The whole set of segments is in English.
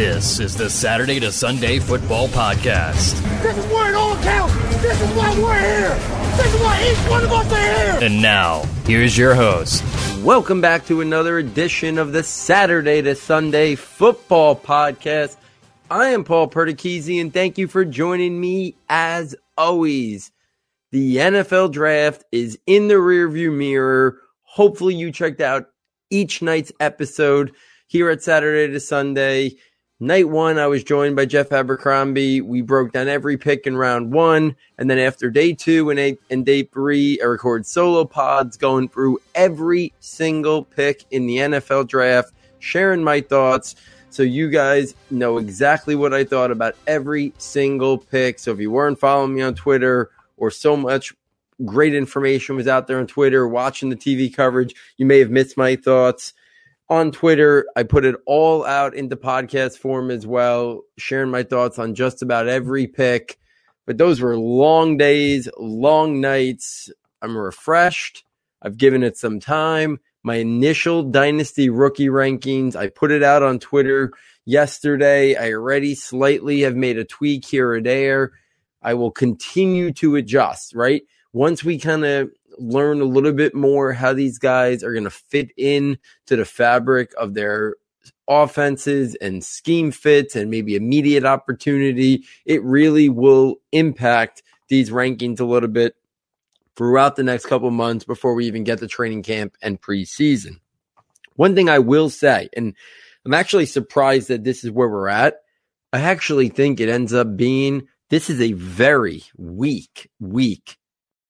This is the Saturday to Sunday Football Podcast. This is where it all counts. This is why we're here. This is why each one of us are here. And now, here's your host. Welcome back to another edition of the Saturday to Sunday Football Podcast. I am Paul Perticchese, and thank you for joining me as always. The NFL draft is in the rearview mirror. Hopefully, you checked out each night's episode here at Saturday to Sunday. Night one, I was joined by Jeff Abercrombie. We broke down every pick in round one. And then after day two and, eight, and day three, I recorded solo pods going through every single pick in the NFL draft, sharing my thoughts. So you guys know exactly what I thought about every single pick. So if you weren't following me on Twitter or so much great information was out there on Twitter, watching the TV coverage, you may have missed my thoughts on Twitter. I put it all out into podcast form as well, sharing my thoughts on just about every pick. But those were long days, long nights. I'm refreshed. I've given it some time. My initial dynasty rookie rankings, I put it out on Twitter yesterday. I already slightly have made a tweak here or there. I will continue to adjust, right? Once we kind of learn a little bit more how these guys are going to fit in to the fabric of their offenses and scheme fits and maybe immediate opportunity, it really will impact these rankings a little bit throughout the next couple months before we even get to training camp and preseason. One thing I will say, and I'm actually surprised that this is where we're at. I actually think it ends up being this is a very weak, weak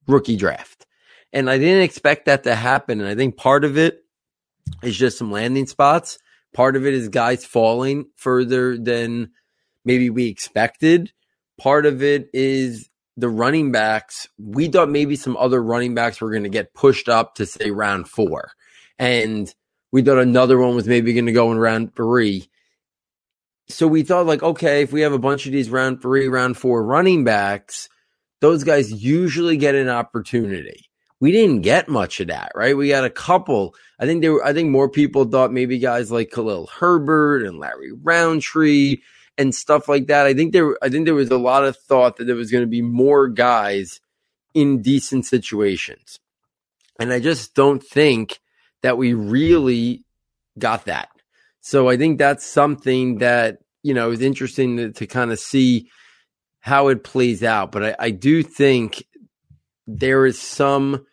rookie draft. And I didn't expect that to happen. And I think part of it is just some landing spots. Part of it is guys falling further than maybe we expected. Part of it is the running backs. We thought maybe some other running backs were going to get pushed up to say round four. And we thought another one was maybe going to go in round three. So we thought, like, okay, if we have a bunch of these round three, round four running backs, those guys usually get an opportunity we didn't get much of that, right? We got a couple. I think there were, I think more people thought maybe guys like Khalil Herbert and Larry Rountree and stuff like that. I think there, I think there was a lot of thought that there was going to be more guys in decent situations. And I just don't think that we really got that. So I think that's something that, you know, is interesting to, to kind of see how it plays out. But I, I do think there is some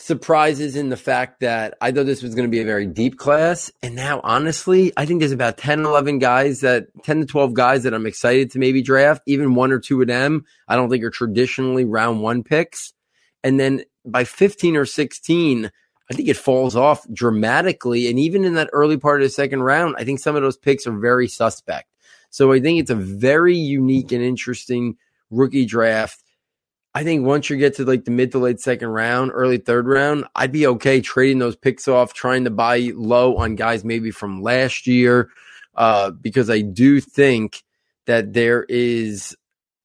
surprises in the fact that I thought this was going to be a very deep class. And now, honestly, I think there's about 10, 11 guys that 10 to 12 guys that I'm excited to maybe draft. Even one or two of them, I don't think are traditionally round one picks. And then by 15 or 16, I think it falls off dramatically. And even in that early part of the second round, I think some of those picks are very suspect. So I think it's a very unique and interesting rookie draft I think once you get to like the mid to late second round, early third round, I'd be okay trading those picks off, trying to buy low on guys maybe from last year, uh, because I do think that there is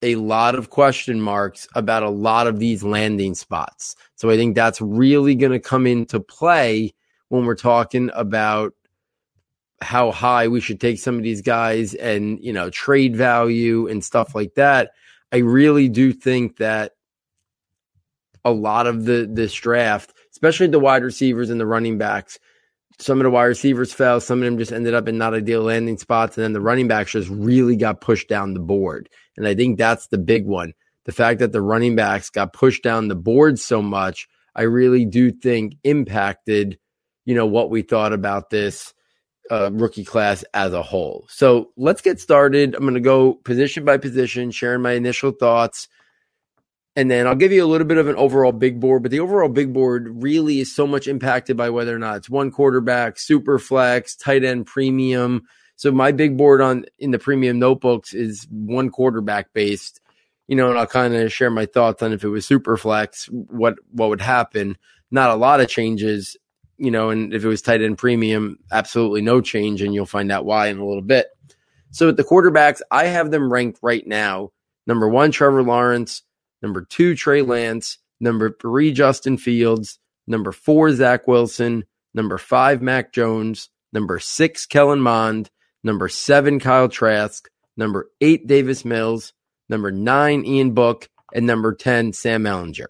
a lot of question marks about a lot of these landing spots. So I think that's really going to come into play when we're talking about how high we should take some of these guys and, you know, trade value and stuff like that. I really do think that a lot of the this draft, especially the wide receivers and the running backs. Some of the wide receivers fell. Some of them just ended up in not ideal landing spots. And then the running backs just really got pushed down the board. And I think that's the big one. The fact that the running backs got pushed down the board so much, I really do think impacted, you know, what we thought about this uh, rookie class as a whole. So let's get started. I'm going to go position by position, sharing my initial thoughts. And then I'll give you a little bit of an overall big board, but the overall big board really is so much impacted by whether or not it's one quarterback, super flex, tight end premium. So my big board on in the premium notebooks is one quarterback based, you know, and I'll kind of share my thoughts on if it was super flex, what what would happen. Not a lot of changes, you know, and if it was tight end premium, absolutely no change, and you'll find out why in a little bit. So at the quarterbacks, I have them ranked right now. Number one, Trevor Lawrence. Number two, Trey Lance. Number three, Justin Fields. Number four, Zach Wilson. Number five, Mac Jones. Number six, Kellen Mond. number seven, Kyle Trask, number eight, Davis Mills, number nine, Ian Book, and number 10, Sam Ehlinger.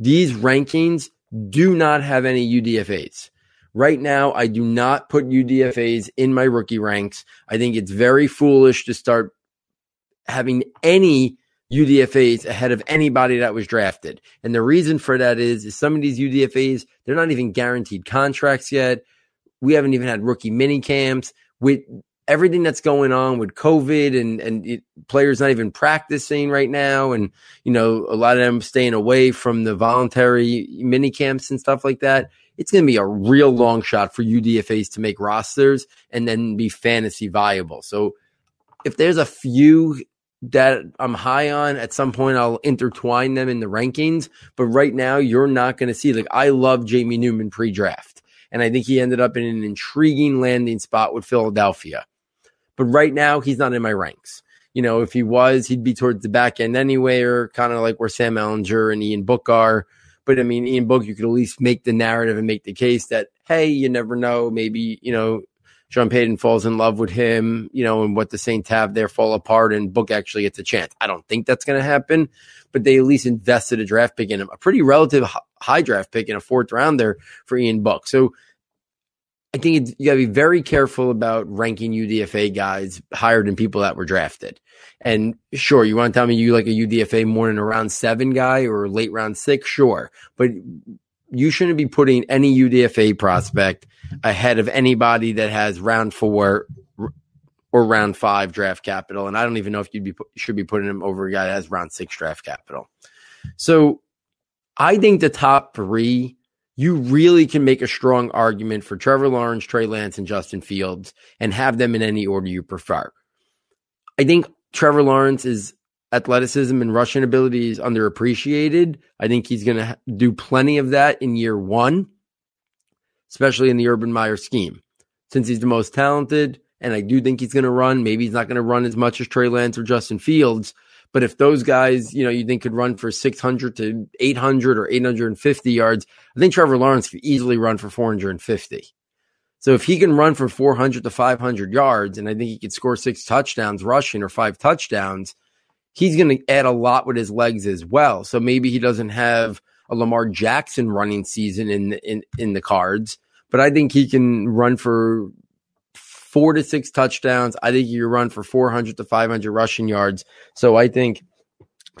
These rankings do not have any UDFAs. Right now, I do not put UDFAs in my rookie ranks. I think it's very foolish to start having any UDFAs ahead of anybody that was drafted. And the reason for that is, is some of these UDFAs, they're not even guaranteed contracts yet. We haven't even had rookie mini camps. With everything that's going on with COVID and and it, players not even practicing right now, and you know a lot of them staying away from the voluntary mini camps and stuff like that. It's going to be a real long shot for UDFA's to make rosters and then be fantasy viable. So if there's a few that I'm high on, at some point I'll intertwine them in the rankings. But right now, you're not going to see like I love Jamie Newman pre-draft, and I think he ended up in an intriguing landing spot with Philadelphia. But right now, he's not in my ranks. You know, if he was, he'd be towards the back end anyway, or kind of like where Sam Ehlinger and Ian Book are. But I mean, Ian Book, you could at least make the narrative and make the case that, hey, you never know. Maybe, you know, Sean Payton falls in love with him, you know, and what the Saints have there fall apart and Book actually gets a chance. I don't think that's going to happen, but they at least invested a draft pick in him, a pretty relative high draft pick in a fourth rounder for Ian Book. So I think you got to be very careful about ranking UDFA guys higher than people that were drafted. And sure, you want to tell me you like a UDFA more than a round seven guy or late round six? Sure. But you shouldn't be putting any UDFA prospect ahead of anybody that has round four or round five draft capital. And I don't even know if you be, should be putting him over a guy that has round six draft capital. So I think the top three you really can make a strong argument for Trevor Lawrence, Trey Lance, and Justin Fields and have them in any order you prefer. I think Trevor Lawrence's athleticism and rushing ability is underappreciated. I think he's going to do plenty of that in year one, especially in the Urban Meyer scheme. Since he's the most talented, and I do think he's going to run, maybe he's not going to run as much as Trey Lance or Justin Fields, but if those guys, you know, you think could run for 600 to 800 or 850 yards, I think Trevor Lawrence could easily run for 450. So if he can run for 400 to 500 yards, and I think he could score six touchdowns rushing or five touchdowns, he's going to add a lot with his legs as well. So maybe he doesn't have a Lamar Jackson running season in in in the cards, but I think he can run for four to six touchdowns. I think you run for 400 to 500 rushing yards. So I think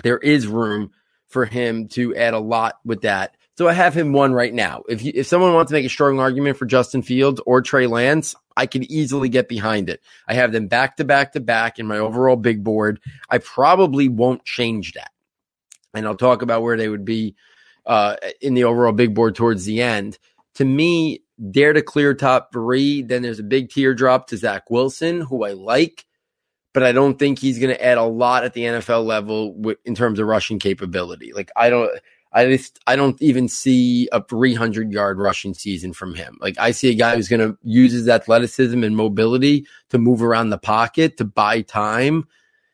there is room for him to add a lot with that. So I have him one right now. If you, if someone wants to make a strong argument for Justin Fields or Trey Lance, I can easily get behind it. I have them back to back to back in my overall big board. I probably won't change that. And I'll talk about where they would be uh, in the overall big board towards the end. To me, dare to clear top three. Then there's a big teardrop to Zach Wilson, who I like, but I don't think he's going to add a lot at the NFL level in terms of rushing capability. Like I don't, I just I don't even see a 300 yard rushing season from him. Like I see a guy who's going to use his athleticism and mobility to move around the pocket to buy time,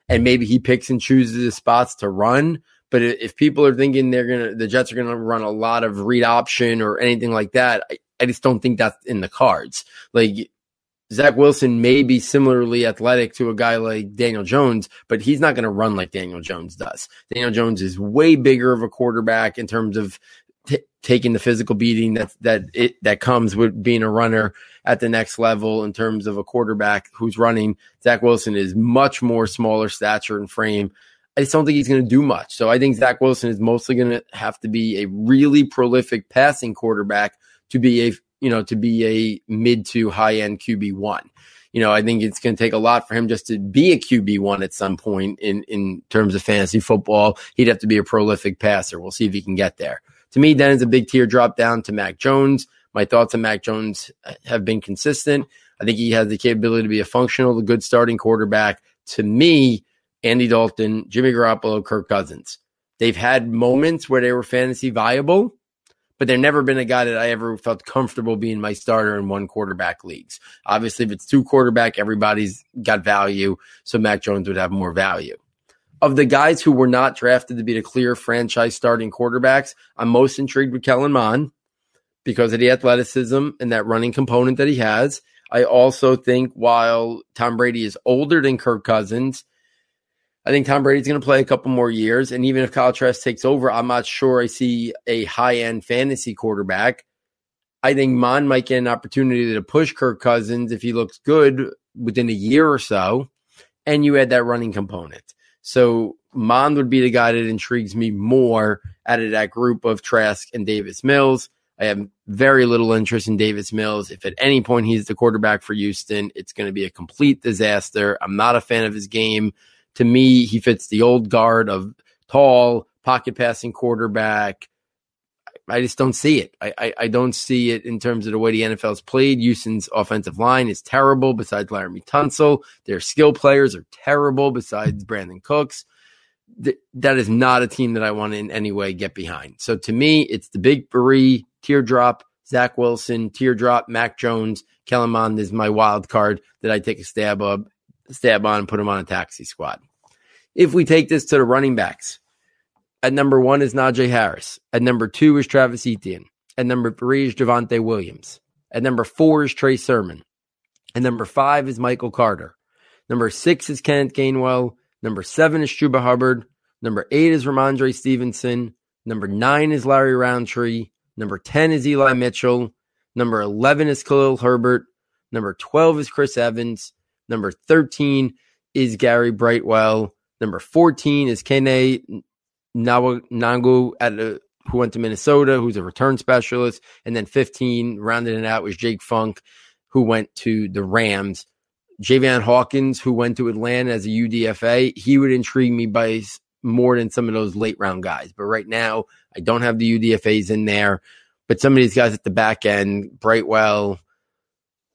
and maybe he picks and chooses his spots to run. But if people are thinking they're gonna, the Jets are gonna run a lot of read option or anything like that, I, I just don't think that's in the cards. Like Zach Wilson may be similarly athletic to a guy like Daniel Jones, but he's not going to run like Daniel Jones does. Daniel Jones is way bigger of a quarterback in terms of t- taking the physical beating that that it that comes with being a runner at the next level in terms of a quarterback who's running. Zach Wilson is much more smaller stature and frame. I just don't think he's going to do much. So I think Zach Wilson is mostly going to have to be a really prolific passing quarterback to be a you know to be a mid to high end QB one. You know, I think it's going to take a lot for him just to be a QB one at some point in in terms of fantasy football. He'd have to be a prolific passer. We'll see if he can get there. To me, then is a big tier teardrop down to Mac Jones. My thoughts on Mac Jones uh, have been consistent. I think he has the capability to be a functional, good starting quarterback. To me, Andy Dalton, Jimmy Garoppolo, Kirk Cousins. They've had moments where they were fantasy viable, but they've never been a guy that I ever felt comfortable being my starter in one quarterback leagues. Obviously, if it's two quarterback, everybody's got value. So Mac Jones would have more value. Of the guys who were not drafted to be the clear franchise starting quarterbacks, I'm most intrigued with Kellen Mond because of the athleticism and that running component that he has. I also think while Tom Brady is older than Kirk Cousins, I think Tom Brady's going to play a couple more years. And even if Kyle Trask takes over, I'm not sure I see a high end fantasy quarterback. I think Mond might get an opportunity to push Kirk Cousins if he looks good within a year or so. And you add that running component. So Mond would be the guy that intrigues me more out of that group of Trask and Davis Mills. I have very little interest in Davis Mills. If at any point he's the quarterback for Houston, it's going to be a complete disaster. I'm not a fan of his game. To me, he fits the old guard of tall, pocket passing quarterback. I just don't see it. I, I, I, don't see it in terms of the way the NFL's played. Houston's offensive line is terrible besides Laremy Tunsil. Their skill players are terrible besides Brandin Cooks. Th- that is not a team that I want to in any way get behind. So to me, it's the big three teardrop, Zach Wilson, teardrop, Mac Jones, Kellen is my wild card that I take a stab of, stab on and put him on a taxi squad. If we take this to the running backs, at number one is Najee Harris. At number two is Travis Etienne. At number three is Javonte Williams. At number four is Trey Sermon. At number five is Michael Carter. Number six is Kenneth Gainwell. Number seven is Chuba Hubbard. Number eight is Rhamondre Stevenson. Number nine is Larry Rountree. Number 10 is Eli Mitchell. Number 11 is Khalil Herbert. Number 12 is Chris Evans. Number 13 is Gary Brightwell. Number 14 is Kene Nwangwu at who went to Minnesota, who's a return specialist. And then 15, rounded it out, was Jake Funk, who went to the Rams. Javian Hawkins, who went to Atlanta as a UDFA, he would intrigue me by more than some of those late round guys. But right now, I don't have the UDFAs in there. But some of these guys at the back end, Brightwell,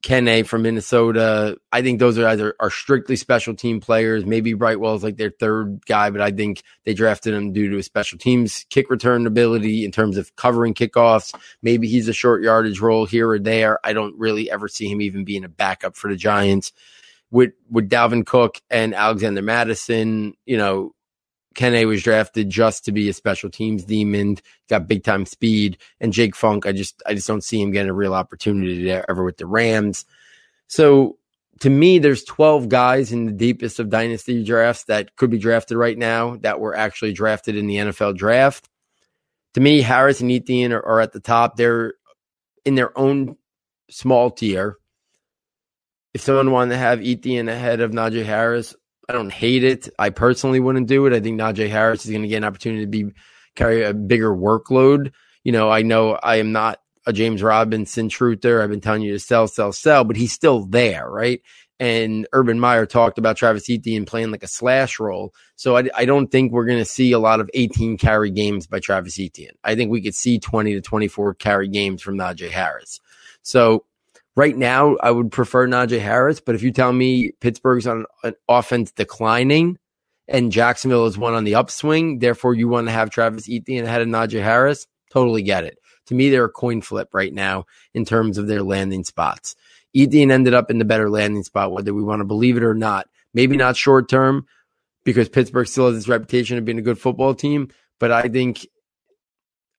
Kene from Minnesota, I think those are either are strictly special team players. Maybe Brightwell is like their third guy, but I think they drafted him due to his special teams kick return ability in terms of covering kickoffs. Maybe he's a short yardage role here or there. I don't really ever see him even being a backup for the Giants. With with Dalvin Cook and Alexander Mattison, you know, Kene was drafted just to be a special teams demon, got big time speed, and Jake Funk. I just I just don't see him getting a real opportunity there ever with the Rams. So to me, there's 12 guys in the deepest of dynasty drafts that could be drafted right now that were actually drafted in the NFL draft. To me, Harris and Etienne are, are at the top. They're in their own small tier. If someone wanted to have Etienne ahead of Najee Harris, I don't hate it. I personally wouldn't do it. I think Najee Harris is going to get an opportunity to be carry a bigger workload. You know, I know I am not a James Robinson truther. I've been telling you to sell, sell, sell, but he's still there, right? And Urban Meyer talked about Travis Etienne playing like a slash role. So I, I don't think we're going to see a lot of 18 carry games by Travis Etienne. I think we could see 20 to 24 carry games from Najee Harris. So Right now, I would prefer Najee Harris, but if you tell me Pittsburgh's on an offense declining and Jacksonville is one on the upswing, therefore you want to have Travis Etienne ahead of Najee Harris, totally get it. To me, they're a coin flip right now in terms of their landing spots. Etienne ended up in the better landing spot, whether we want to believe it or not. Maybe not short term because Pittsburgh still has its reputation of being a good football team, but I think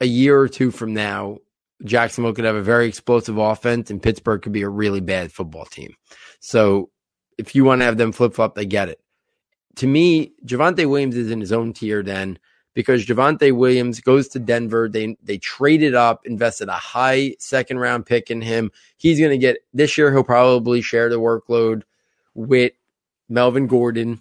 a year or two from now, Jacksonville could have a very explosive offense, and Pittsburgh could be a really bad football team. So if you want to have them flip flop, they get it. To me, Javonte Williams is in his own tier then because Javonte Williams goes to Denver. They they traded up, invested a high second round pick in him. He's going to get this year. He'll probably share the workload with Melvin Gordon,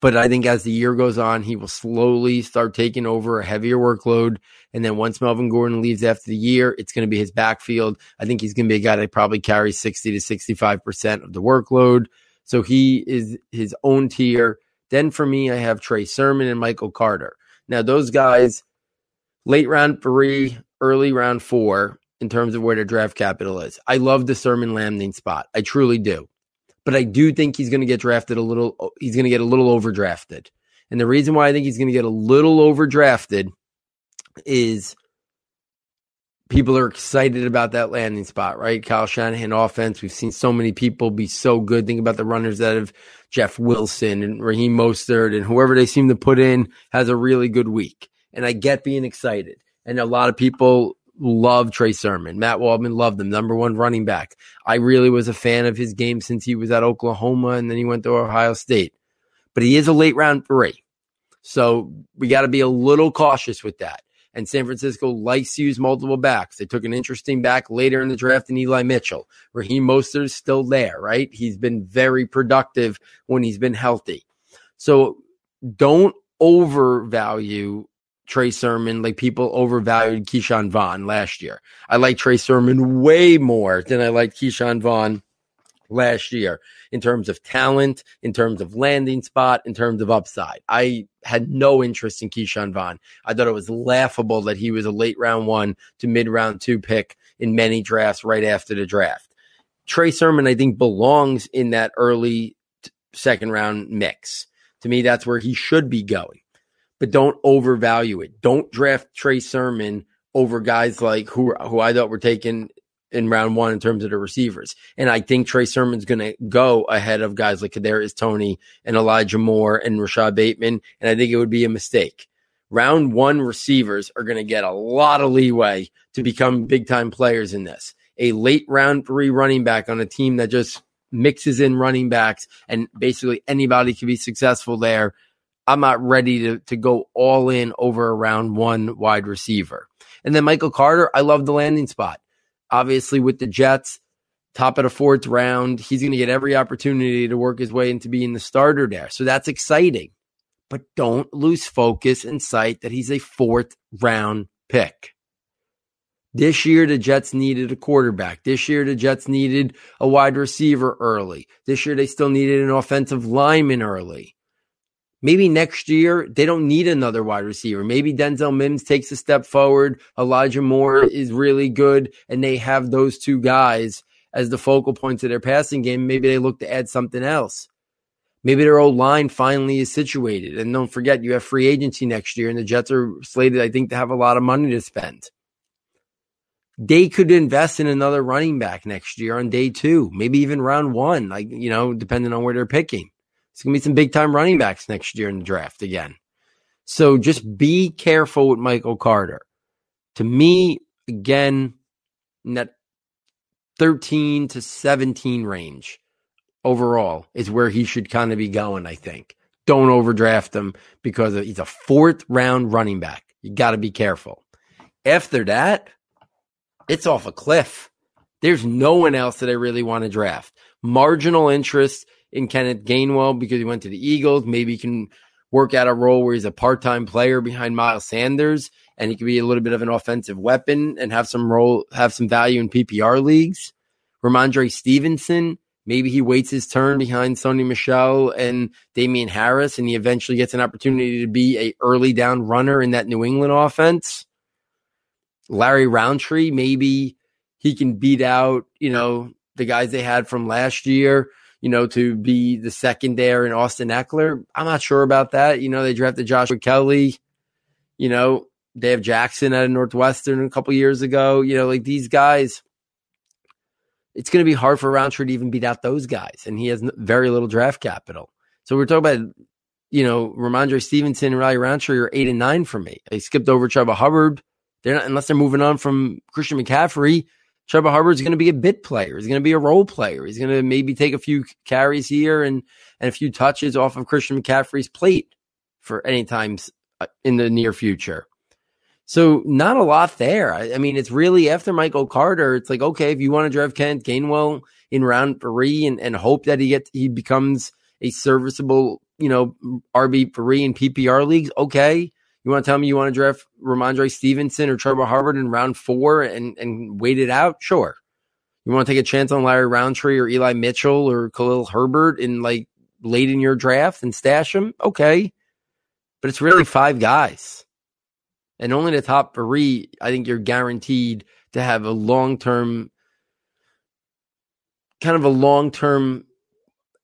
but I think as the year goes on, he will slowly start taking over a heavier workload. And then once Melvin Gordon leaves after the year, it's going to be his backfield. I think he's going to be a guy that probably carries 60 to 65% of the workload. So he is his own tier. Then for me, I have Trey Sermon and Michael Carter. Now, those guys, late round three, early round four, in terms of where their draft capital is. I love the Sermon landing spot. I truly do but I do think he's going to get drafted a little. He's going to get a little overdrafted, and the reason why I think he's going to get a little overdrafted is people are excited about that landing spot, right? Kyle Shanahan offense. We've seen so many people be so good. Think about the runners that have Jeff Wilson and Raheem Mostert and whoever they seem to put in has a really good week. And I get being excited. And a lot of people love Trey Sermon. Matt Waldman loved him, number one running back. I really was a fan of his game since he was at Oklahoma and then he went to Ohio State. But he is a late round three. So we got to be a little cautious with that. And San Francisco likes to use multiple backs. They took an interesting back later in the draft in Eli Mitchell. Raheem Mostert is still there, right? He's been very productive when he's been healthy. So don't overvalue Trey Sermon like people overvalued Ke'Shawn Vaughn last year. I like Trey Sermon way more than I like Ke'Shawn Vaughn last year in terms of talent, in terms of landing spot, in terms of upside. I had no interest in Ke'Shawn Vaughn. I thought it was laughable that he was a late round one to mid round two pick in many drafts right after the draft. Trey Sermon, I think, belongs in that early t- second round mix. To me, that's where he should be going. But don't overvalue it. Don't draft Trey Sermon over guys like who who I thought were taken in round one in terms of the receivers. And I think Trey Sermon's going to go ahead of guys like Kadarius Toney and Elijah Moore and Rashod Bateman. And I think it would be a mistake. Round one receivers are going to get a lot of leeway to become big time players in this. A late round three running back on a team that just mixes in running backs and basically anybody can be successful there. I'm not ready to, to go all in over around one wide receiver. And then Michael Carter, I love the landing spot obviously with the Jets, top of the fourth round. He's going to get every opportunity to work his way into being the starter there. So that's exciting. But don't lose focus and sight that he's a fourth round pick. This year, the Jets needed a quarterback. This year, the Jets needed a wide receiver early. This year, they still needed an offensive lineman early. Maybe next year they don't need another wide receiver. Maybe Denzel Mims takes a step forward. Elijah Moore is really good, and they have those two guys as the focal points of their passing game. Maybe they look to add something else. Maybe their old line finally is situated. And don't forget, you have free agency next year, and the Jets are slated, I think, to have a lot of money to spend. They could invest in another running back next year on day two, maybe even round one, like, you know, depending on where they're picking. It's going to be some big time running backs next year in the draft again. So just be careful with Michael Carter. To me, again, in that 13 to 17 range overall is where he should kind of be going, I think. Don't overdraft him because he's a fourth round running back. You got to be careful. After that, it's off a cliff. There's no one else that I really want to draft. Marginal interest in Kenneth Gainwell because he went to the Eagles. Maybe he can work out a role where he's a part time player behind Miles Sanders and he could be a little bit of an offensive weapon and have some role, have some value in PPR leagues. Rhamondre Stevenson, maybe he waits his turn behind Sony Michel and Damien Harris and he eventually gets an opportunity to be a early down runner in that New England offense. Larry Rountree, maybe he can beat out, you know, the guys they had from last year you know, to be the second there in Austin Ekeler. I'm not sure about that. You know, they drafted Joshua Kelly. You know, they have Jackson of Northwestern a couple years ago. You know, like these guys, it's going to be hard for Rountree to even beat out those guys. And he has very little draft capital. So we're talking about, you know, Rhamondre Stevenson and Riley Rountree are eight and nine for me. I skipped over Chuba Hubbard. They're not, unless they're moving on from Christian McCaffrey. Trevor Hubbard's going to be a bit player. He's going to be a role player. He's going to maybe take a few carries here and, and a few touches off of Christian McCaffrey's plate for any times uh, in the near future. So not a lot there. I, I, mean, it's really after Michael Carter. It's like, okay, if you want to drive Kent Gainwell in round three and, and hope that he gets, he becomes a serviceable, you know, RB three in PPR leagues. Okay. You want to tell me you want to draft Rhamondre Stevenson or Trevor Harvard in round four and, and wait it out? Sure. You want to take a chance on Larry Rountree or Eli Mitchell or Khalil Herbert in like late in your draft and stash them? Okay. But it's really five guys. And only the top three, I think you're guaranteed to have a long term, kind of a long term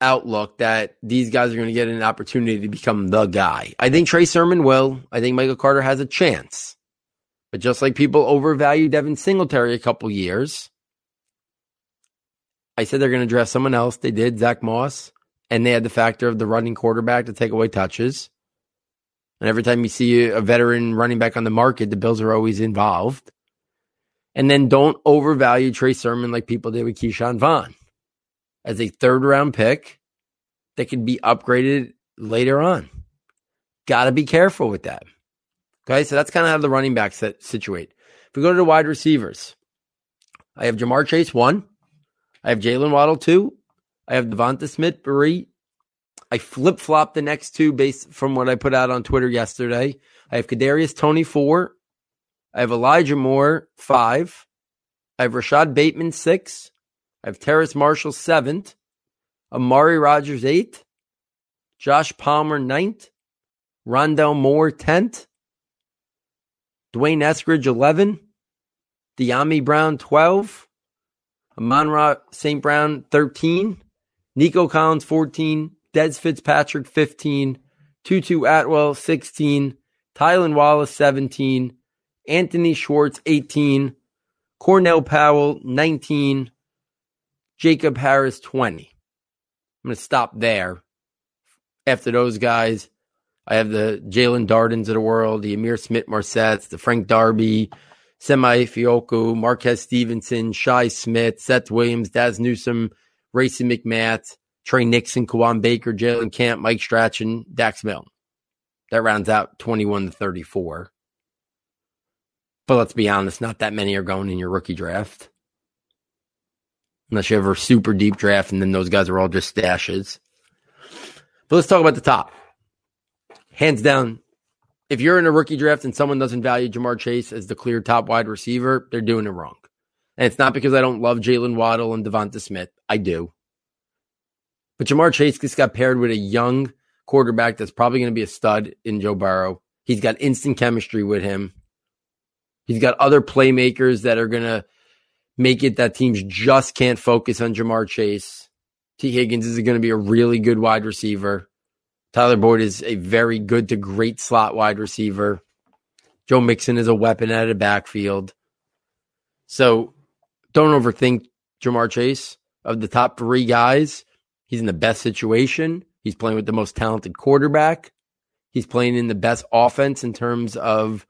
outlook that these guys are going to get an opportunity to become the guy. I think Trey Sermon will. I think Michael Carter has a chance. But just like people overvalue Devin Singletary a couple years, I said they're going to draft someone else. They did, Zach Moss, and they had the factor of the running quarterback to take away touches. And every time you see a veteran running back on the market, the Bills are always involved. And then don't overvalue Trey Sermon like people did with Ke'Shawn Vaughn as a third round pick that can be upgraded later on. Got to be careful with that. Okay, so that's kind of how the running backs that situate. If we go to the wide receivers, I have Ja'Marr Chase one, I have Jalen Waddle two, I have Devonta Smith three. I flip flop the next two based from what I put out on Twitter yesterday. I have Kadarius Toney four, I have Elijah Moore five, I have Rashod Bateman six, I have Terrace Marshall seventh, Amari Rogers eighth, Josh Palmer ninth, Rondale Moore tenth, D'Wayne Eskridge 11, Dyami Brown 12, Amon-Ra St. Brown 13, Nico Collins 14, Dez Fitzpatrick 15, Tutu Atwell 16, Tylan Wallace 17, Anthony Schwartz 18, Cornell Powell 19, Jacob Harris 20. I'm going to stop there. After those guys, I have the Jaelon Dardens of the world, the Ihmir Smith-Marsettes, the Frank Darby, Simi Fehoko, Marquez Stevenson, Shi Smith, Seth Williams, Dazz Newsome, Racey McMath, Tre Nixon, Kawaan Baker, Jalen Camp, Mike Strachan, Dax Milne. That rounds out 21 to 34. But let's be honest, not that many are going in your rookie draft. Unless you have a super deep draft and then those guys are all just stashes. But let's talk about the top hands down, if you're in a rookie draft and someone doesn't value Ja'Marr Chase as the clear top wide receiver, they're doing it wrong. And it's not because I don't love Jalen Waddle and Devonta Smith. I do. But Ja'Marr Chase just got paired with a young quarterback that's probably going to be a stud in Joe Burrow. He's got instant chemistry with him. He's got other playmakers that are going to make it that teams just can't focus on Ja'Marr Chase. Tee Higgins is going to be a really good wide receiver. Tyler Boyd is a very good to great slot wide receiver. Joe Mixon is a weapon out of backfield. So don't overthink Ja'Marr Chase. Of the top three guys, he's in the best situation. He's playing with the most talented quarterback. He's playing in the best offense in terms of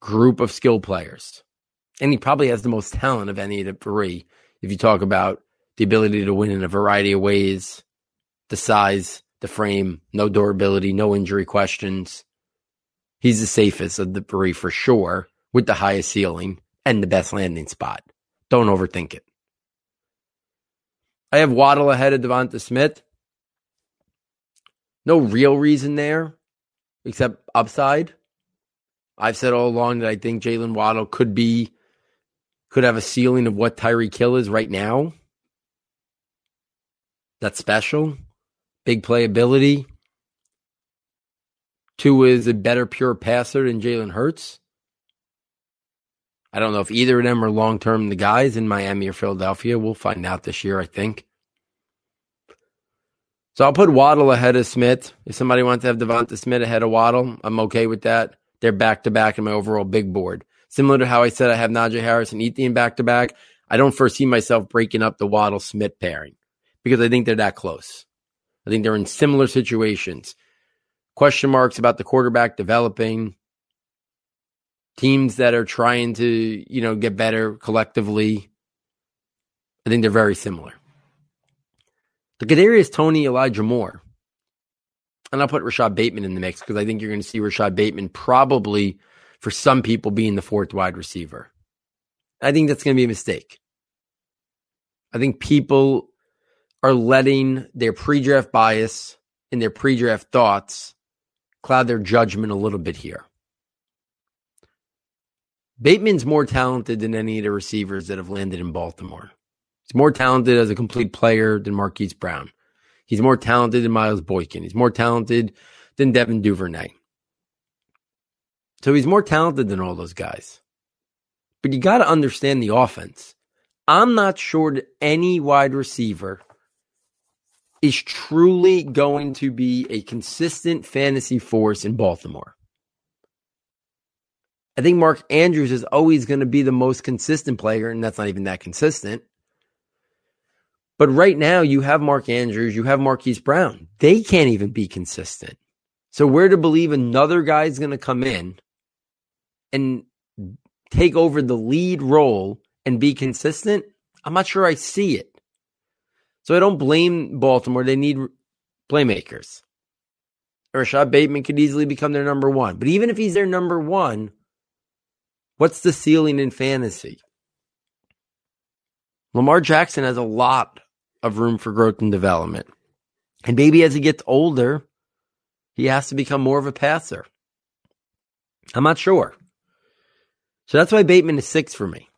group of skill players. And he probably has the most talent of any of the three. If you talk about the ability to win in a variety of ways, the size, the frame, no durability, no injury questions. He's the safest of the three for sure, with the highest ceiling and the best landing spot. Don't overthink it. I have Waddle ahead of Devonta Smith. No real reason there, except upside. I've said all along that I think Jalen Waddle could be, could have a ceiling of what Tyreek Hill is right now. That's special big playability. Tua is a better pure passer than Jalen Hurts. I don't know if either of them are long term the guys in Miami or Philadelphia. We'll find out this year, I think. So I'll put Waddle ahead of Smith. If somebody wants to have Devonta Smith ahead of Waddle, I'm okay with that. They're back to back in my overall big board. Similar to how I said I have Najee Harris and Etienne back to back, I don't foresee myself breaking up the Waddle Smith pairing because I think they're that close. I think they're in similar situations. Question marks about the quarterback developing. Teams that are trying to, you know, get better collectively. I think they're very similar. The Kadarius Toney, Elijah Moore. And I'll put Rashod Bateman in the mix because I think you're going to see Rashod Bateman probably for some people being the fourth wide receiver. I think that's going to be a mistake. I think people are letting their pre-draft bias and their pre-draft thoughts cloud their judgment a little bit here. Bateman's more talented than any of the receivers that have landed in Baltimore. He's more talented as a complete player than Marquise Brown. He's more talented than Miles Boykin. He's more talented than Devin Duvernay. So he's more talented than all those guys. But you got to understand the offense. I'm not sure that any wide receiver is truly going to be a consistent fantasy force in Baltimore. I think Mark Andrews is always going to be the most consistent player, and that's not even that consistent. But right now, you have Mark Andrews, you have Marquise Brown. They can't even be consistent. So, where to believe another guy is going to come in and take over the lead role and be consistent, I'm not sure I see it. So I don't blame Baltimore. They need playmakers. Rashod Bateman could easily become their number one. But even if he's their number one, what's the ceiling in fantasy? Lamar Jackson has a lot of room for growth and development. And maybe as he gets older, he has to become more of a passer. I'm not sure. So that's why Bateman is six for me.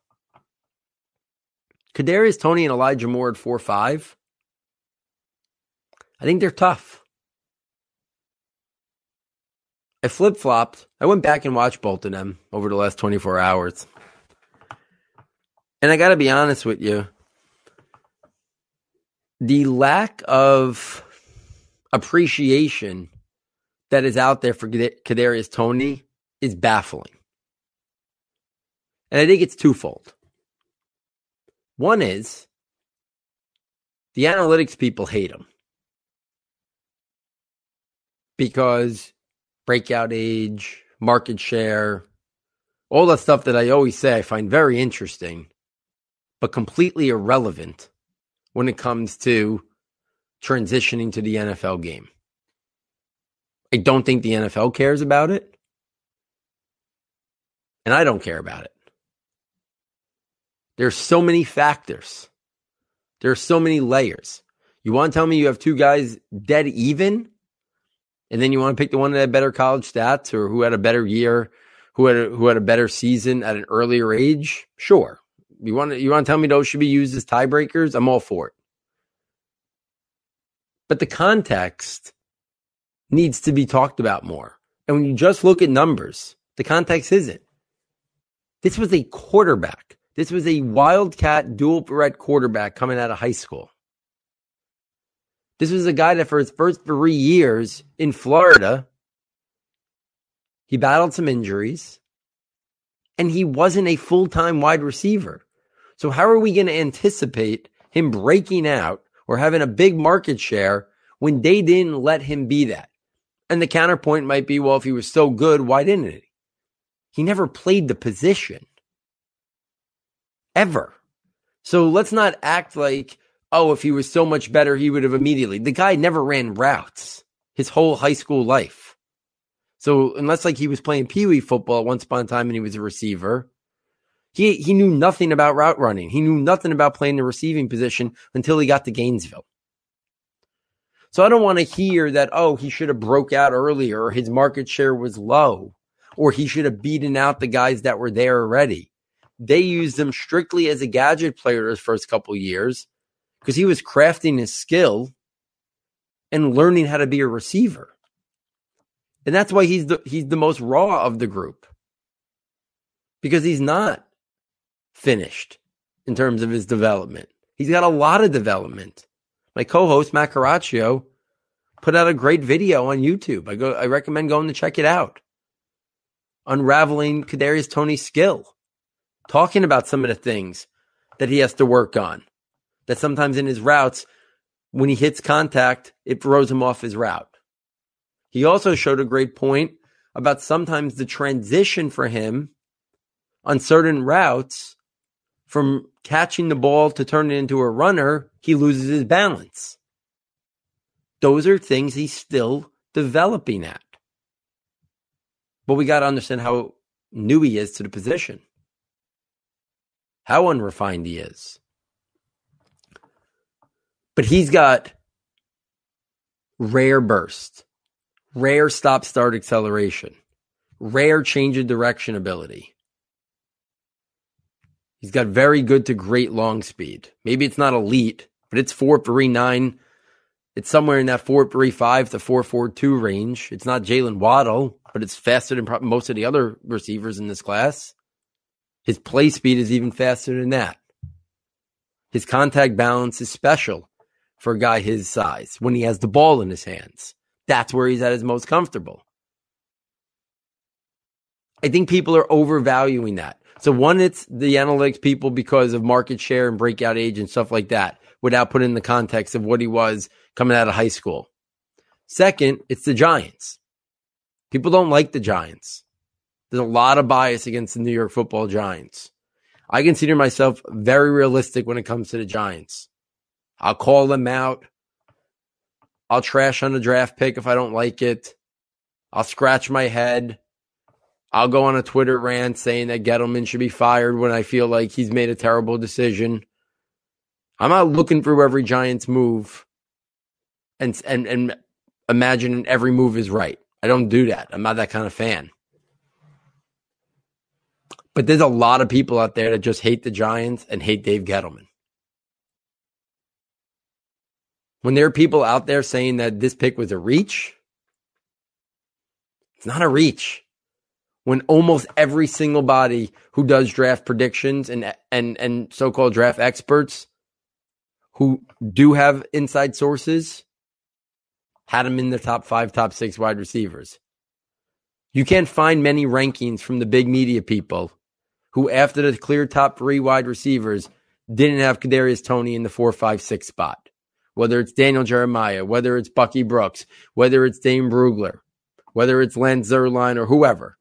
Kadarius Toney and Elijah Moore at four five. I think they're tough. I flip flopped. I went back and watched both of them over the last 24 hours. And I got to be honest with you. The lack of appreciation that is out there for Kadarius Toney is baffling. And I think it's twofold. One is the analytics people hate him because breakout age, market share, all that stuff that I always say I find very interesting, but completely irrelevant when it comes to transitioning to the NFL game. I don't think the NFL cares about it. And I don't care about it. There's so many factors. There's so many layers. You want to tell me you have two guys dead even? And then you want to pick the one that had better college stats or who had a better year, who had a, who had a better season at an earlier age? Sure. You want to, you want to tell me those should be used as tiebreakers? I'm all for it. But the context needs to be talked about more. And when you just look at numbers, the context isn't. This was a quarterback. This was a wildcat dual threat quarterback coming out of high school. This was a guy that for his first three years in Florida, he battled some injuries and he wasn't a full time wide receiver. So, how are we going to anticipate him breaking out or having a big market share when they didn't let him be that? And the counterpoint might be, well, if he was so good, why didn't he? He never played the position ever. So let's not act like, oh, if he was so much better, he would have immediately. The guy never ran routes his whole high school life. So unless like he was playing pee wee football once upon a time and he was a receiver, he he knew nothing about route running. He knew nothing about playing the receiving position until he got to Gainesville. So I don't want to hear that, oh, he should have broke out earlier or his market share was low or he should have beaten out the guys that were there already. They used him strictly as a gadget player his first couple years because he was crafting his skill and learning how to be a receiver. And that's why he's the he's the most raw of the group. Because he's not finished in terms of his development. He's got a lot of development my co-host Matt Caraccio put out a great video on YouTube. I go, I recommend going to check it out. Unraveling Kadarius Toney's skill, talking about some of the things that he has to work on. That sometimes in his routes, when he hits contact, it throws him off his route. He also showed a great point about sometimes the transition for him on certain routes from catching the ball to turn it into a runner, he loses his balance. Those are things he's still developing at. But we got to understand how new he is to the position, how unrefined he is. But he's got rare burst, rare stop start acceleration, rare change of direction ability He's got very good to great long speed. Maybe it's not elite, but it's 439. It's somewhere in that 435 to 442 range. It's not Jalen Waddle, but it's faster than most of the other receivers in this class. His play speed is even faster than that. His contact balance is special for a guy his size when he has the ball in his hands. That's where he's at his most comfortable. I think people are overvaluing that. So one, it's the analytics people because of market share and breakout age and stuff like that, without putting in the context of what he was coming out of high school. Second, it's the Giants. People don't like the Giants. There's a lot of bias against the New York football Giants. I consider myself very realistic when it comes to the Giants. I'll call them out. I'll trash on a draft pick if I don't like it. I'll scratch my head. I'll go on a Twitter rant saying that Gettleman should be fired when I feel like he's made a terrible decision. I'm not looking through every Giants move and and and imagining every move is right. I don't do that. I'm not that kind of fan. But there's a lot of people out there that just hate the Giants and hate Dave Gettleman. When there are people out there saying that this pick was a reach, it's not a reach. When almost every single body who does draft predictions and and and so-called draft experts who do have inside sources had him in the top 5, top 6 wide receivers. You can't find many rankings from the big media people who after the clear top 3 wide receivers didn't have Kadarius Toney in the four, five, six spot. Whether it's Daniel Jeremiah, whether it's Bucky Brooks, whether it's Dane Brugler, whether it's Lance Zierlein or whoever.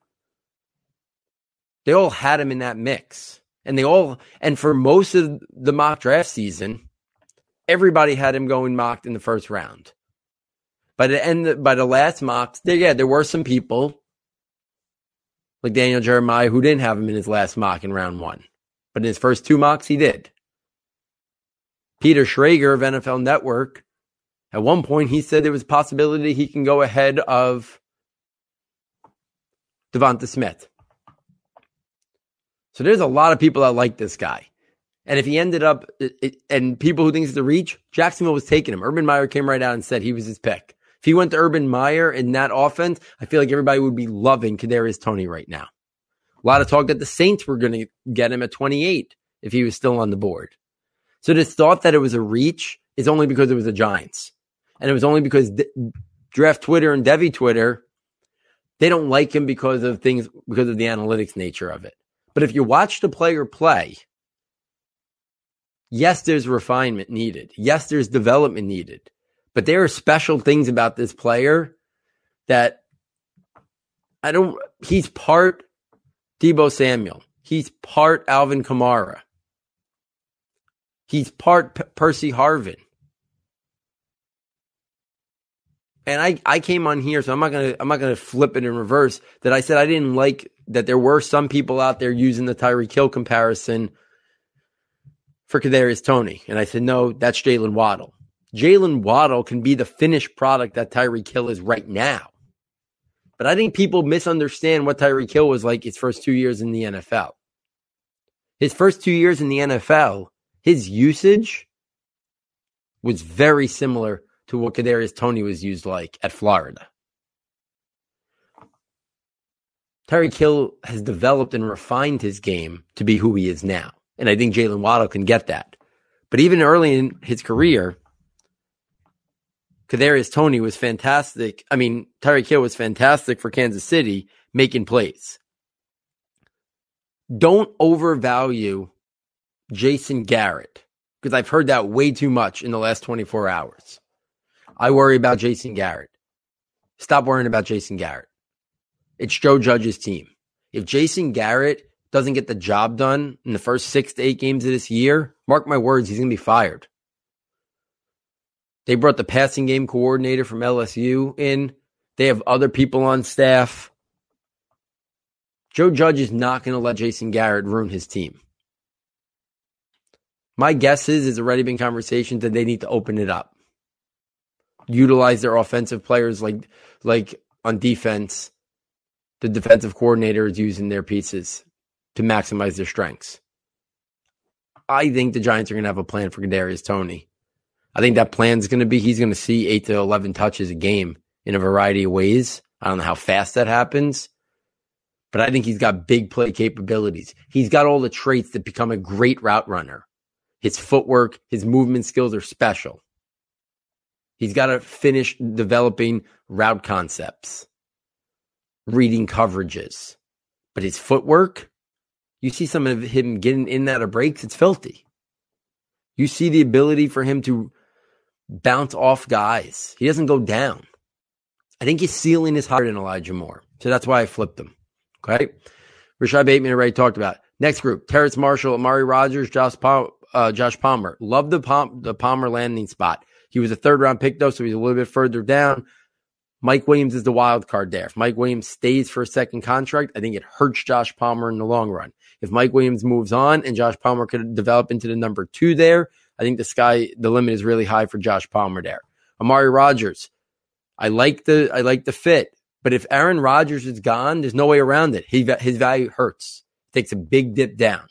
They all had him in that mix. And they all, and for most of the mock draft season, everybody had him going mocked in the first round. By the end, by the last mocks, there, yeah, there were some people like Daniel Jeremiah who didn't have him in his last mock in round one. But in his first two mocks, he did. Peter Schrager of NFL Network, at one point, he said there was a possibility he can go ahead of Devonta Smith. So there's a lot of people that like this guy. And if he ended up, it, and people who think it's the reach, Jacksonville was taking him. Urban Meyer came right out and said he was his pick. If he went to Urban Meyer in that offense, I feel like everybody would be loving Kadarius Toney right now. A lot of talk that the Saints were going to get him at 28 if he was still on the board. So this thought that it was a reach is only because it was the Giants. And it was only because D- draft Twitter and Devy Twitter they don't like him because of things, because of the analytics nature of it. But if you watch the player play, yes, there's refinement needed. Yes, there's development needed. But there are special things about this player that I don't, he's part Deebo Samuel. He's part Alvin Kamara. He's part P- Percy Harvin. and I, I came on here, so I'm not gonna I'm not gonna flip it in reverse. That I said I didn't like that there were some people out there using the Tyreek Hill comparison for Kadarius Toney, and I said no, that's Jaylen Waddle. Jaylen Waddle can be the finished product that Tyreek Hill is right now, but I think people misunderstand what Tyreek Hill was like his first two years in the NFL. His first two years in the NFL, his usage was very similar to what Kadarius Toney was used like at Florida. Tyreek Hill has developed and refined his game to be who he is now. And I think Jaylen Waddle can get that. But even early in his career, Kadarius Toney was fantastic. I mean, Tyreek Hill was fantastic for Kansas City making plays. Don't overvalue Jason Garrett because I've heard that way too much in the last 24 hours. I worry about Jason Garrett. Stop worrying about Jason Garrett. It's Joe Judge's team. If Jason Garrett doesn't get the job done in the first six to eight games of this year, mark my words, he's going to be fired. They brought the passing game coordinator from LSU in. They have other people on staff. Joe Judge is not going to let Jason Garrett ruin his team. My guess is, it's already been conversations that they need to open it up utilize their offensive players like like on defense. The defensive coordinator is using their pieces to maximize their strengths. I think the Giants are going to have a plan for Kadarius Toney. I think that plan is going to be he's going to see eight to eleven touches a game in a variety of ways. I don't know how fast that happens, but I think he's got big play capabilities. He's got all the traits that become a great route runner. His footwork, his movement skills are special. He's got to finish developing route concepts, reading coverages. But his footwork, you see some of him getting in that of breaks, it's filthy. You see the ability for him to bounce off guys. He doesn't go down. I think his ceiling is higher than Elijah Moore. So that's why I flipped him. Okay. Rashod Bateman already talked about. Next group, Terrace Marshall, Amari Rodgers, Josh, Pal- uh, Josh Palmer. Love the, Pom- the Palmer landing spot. He was a third round pick, though, so he's a little bit further down. Mike Williams is the wild card there. If Mike Williams stays for a second contract, I think it hurts Josh Palmer in the long run. If Mike Williams moves on and Josh Palmer could develop into the number two there, I think the sky, the limit is really high for Josh Palmer there. Amari Rodgers, I like the, I like the fit, but if Aaron Rodgers is gone, there's no way around it. He, his value hurts, takes a big dip down.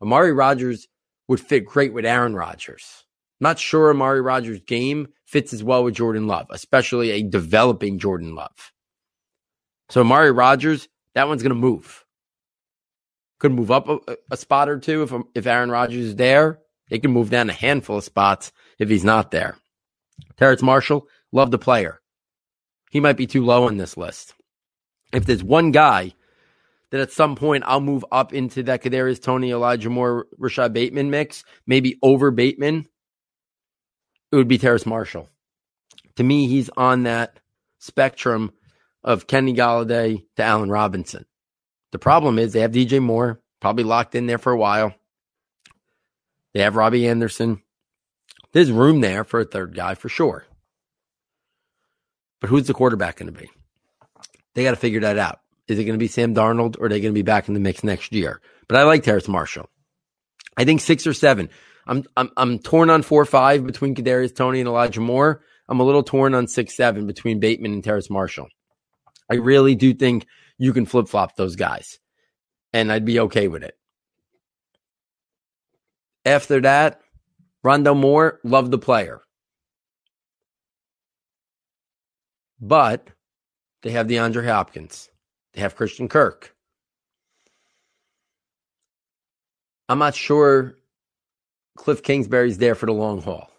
Amari Rodgers would fit great with Aaron Rodgers. Not sure Amari Rodgers' game fits as well with Jordan Love, especially a developing Jordan Love. So Amari Rodgers, that one's going to move. Could move up a, a, spot or two if if Aaron Rodgers is there. They can move down a handful of spots if he's not there. Terrace Marshall, love the player. He might be too low on this list. If there's one guy that at some point I'll move up into that Kadarius Toney, Elijah Moore, Rashod Bateman mix, maybe over Bateman, it would be Terrace Marshall. To me, he's on that spectrum of Kenny Golladay to Allen Robinson. The problem is they have DJ Moore, probably locked in there for a while. They have Robbie Anderson. There's room there for a third guy for sure. But who's the quarterback going to be? They got to figure that out. Is it going to be Sam Darnold or are they going to be back in the mix next year? But I like Terrace Marshall. I think six or seven. I'm I'm I'm torn on four five between Kadarius Toney and Elijah Moore. I'm a little torn on six seven between Bateman and Terrace Marshall. I really do think you can flip flop those guys, and I'd be okay with it. After that, Rondale Moore, love the player. But they have DeAndre Hopkins. They have Christian Kirk. I'm not sure Cliff Kingsbury's there for the long haul.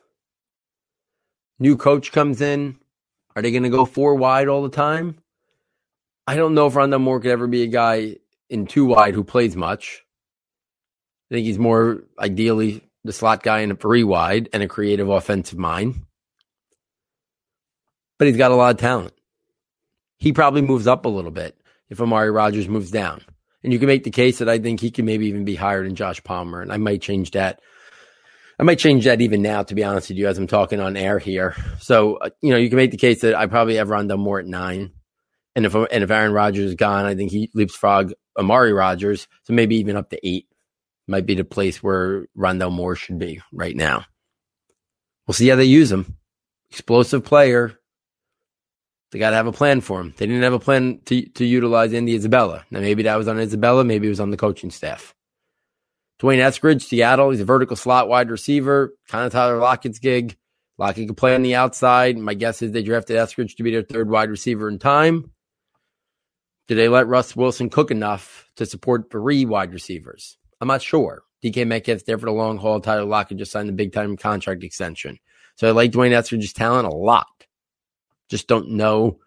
New coach comes in. Are they going to go four wide all the time? I don't know if Rondale Moore could ever be a guy in two wide who plays much. I think he's more ideally the slot guy in a three wide and a creative offensive mind. But he's got a lot of talent. He probably moves up a little bit if Amari Rodgers moves down. And you can make the case that I think he can maybe even be higher than Josh Palmer. And I might change that. I might change that even now, to be honest with you, as I'm talking on air here. So, uh, you know, you can make the case that I probably have Rondale Moore at nine. And if, and if Aaron Rodgers is gone, I think he leapfrog Amari Rodgers. So maybe even up to eight might be the place where Rondale Moore should be right now. We'll see how they use him. Explosive player. They got to have a plan for him. They didn't have a plan to, to utilize Andy Isabella. Now, maybe that was on Isabella. Maybe it was on the coaching staff. D'Wayne Eskridge, Seattle. He's a vertical slot wide receiver. Kind of Tyler Lockett's gig. Lockett can play on the outside. My guess is they drafted Eskridge to be their third wide receiver in time. Did they let Russ Wilson cook enough to support three wide receivers? I'm not sure. DK Metcalf's there for the long haul. Tyler Lockett just signed a big time contract extension. So I like D'Wayne Eskridge's talent a lot. Just don't know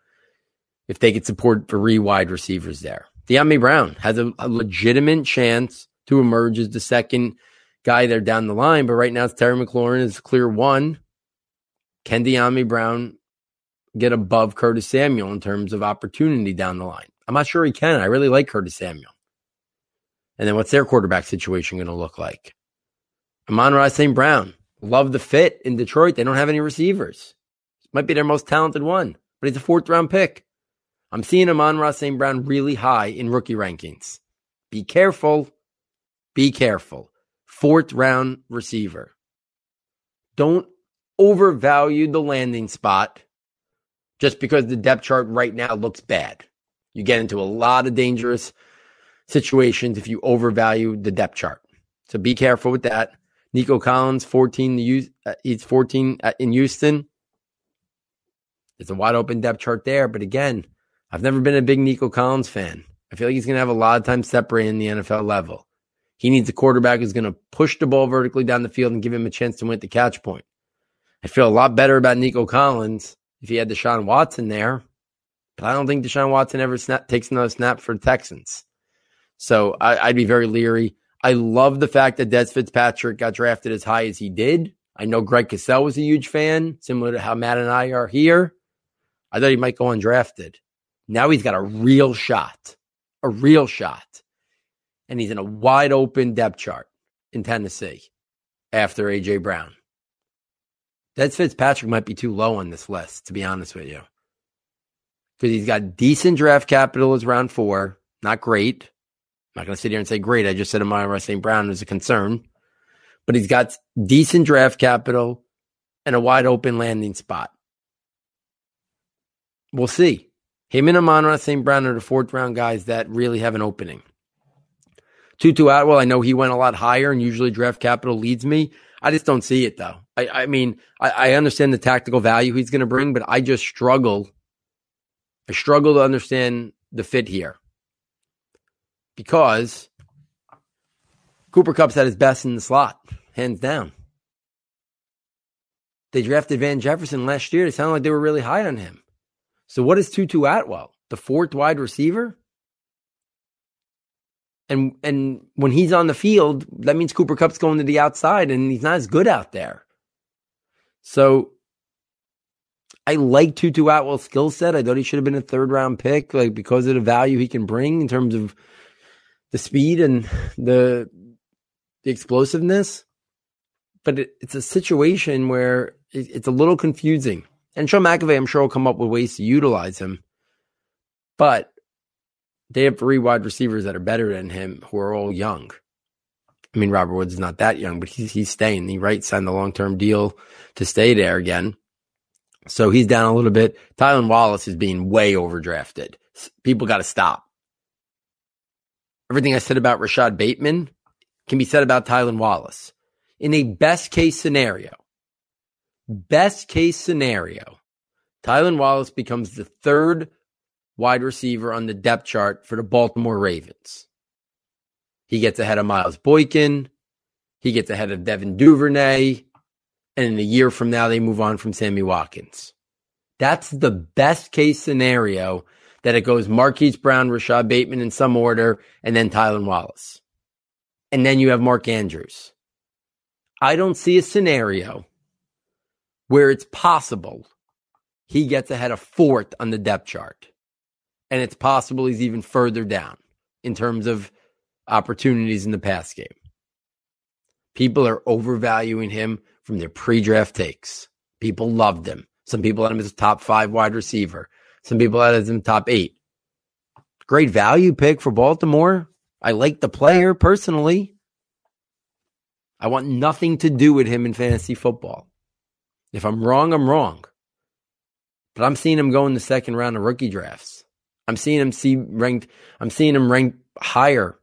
if they could support three wide receivers there. Dyami Brown has a, a, legitimate chance to emerge as the second guy there down the line, but right now it's Terry McLaurin is clear one. Can Dyami Brown get above Curtis Samuel in terms of opportunity down the line? I'm not sure he can. I really like Curtis Samuel. And then what's their quarterback situation going to look like? Amon-Ra St. Brown. Love the fit in Detroit. They don't have any receivers. Might be their most talented one, but he's a fourth round pick. I'm seeing Amon-Ra St. Brown really high in rookie rankings. Be careful. Be careful. Fourth round receiver. Don't overvalue the landing spot just because the depth chart right now looks bad. You get into a lot of dangerous situations if you overvalue the depth chart. So be careful with that. Nico Collins, 14, uh, he's 14 in Houston. It's a wide open depth chart there. But again, I've never been a big Nico Collins fan. I feel like he's going to have a lot of time separating the NFL level. He needs a quarterback who's going to push the ball vertically down the field and give him a chance to win at the catch point. I feel a lot better about Nico Collins if he had Deshaun Watson there, but I don't think Deshaun Watson ever snap, takes another snap for the Texans. So I, would be very leery. I love the fact that Dez Fitzpatrick got drafted as high as he did. I know Greg Cosell was a huge fan, similar to how Matt and I are here. I thought he might go undrafted. Now he's got a real shot, a real shot. And he's in a wide open depth chart in Tennessee after A.J. Brown. Dez Fitzpatrick might be too low on this list, to be honest with you. Because he's got decent draft capital as round four. Not great. I'm not going to sit here and say great. I just said Amon-Ra St. Brown is a concern. But he's got decent draft capital and a wide open landing spot. We'll see. Him and Amon-Ra St. Brown are the fourth round guys that really have an opening. Tutu Atwell, I know he went a lot higher and usually draft capital leads me. I just don't see it though. I, I mean, I, I understand the tactical value he's going to bring, but I just struggle. I struggle to understand the fit here because Cooper Kupp's at his best in the slot, hands down. They drafted Van Jefferson last year. It sounded like they were really high on him. So what is Tutu Atwell? The fourth wide receiver? And and when he's on the field, that means Cooper Kupp's going to the outside and he's not as good out there. So I like Tutu Atwell's skill set. I thought he should have been a third round pick, like because of the value he can bring in terms of the speed and the the explosiveness. But it, it's a situation where it, it's a little confusing. And Sean McVay, I'm sure, will come up with ways to utilize him. But they have three wide receivers that are better than him who are all young. I mean, Robert Woods is not that young, but he's he's staying. He right signed the long term deal to stay there again. So he's down a little bit. Tylan Wallace is being way overdrafted. People got to stop. Everything I said about Rashod Bateman can be said about Tylan Wallace. In a best case scenario, Best case scenario, Tylan Wallace becomes the third wide receiver on the depth chart for the Baltimore Ravens. He gets ahead of Miles Boykin. He gets ahead of Devin Duvernay. And in a year from now, they move on from Sammy Watkins. That's the best case scenario that it goes Marquise Brown, Rashod Bateman in some order, and then Tylan Wallace. And then you have Mark Andrews. I don't see a scenario where it's possible he gets ahead of fourth on the depth chart. And it's possible he's even further down in terms of opportunities in the pass game. People are overvaluing him from their pre draft takes. People loved him. Some people had him as a top five wide receiver. Some people had him top eight. Great value pick for Baltimore. I like the player personally. I want nothing to do with him in fantasy football. If I'm wrong, I'm wrong. But I'm seeing him go in the second round of rookie drafts. I'm seeing him see ranked. I'm seeing him ranked higher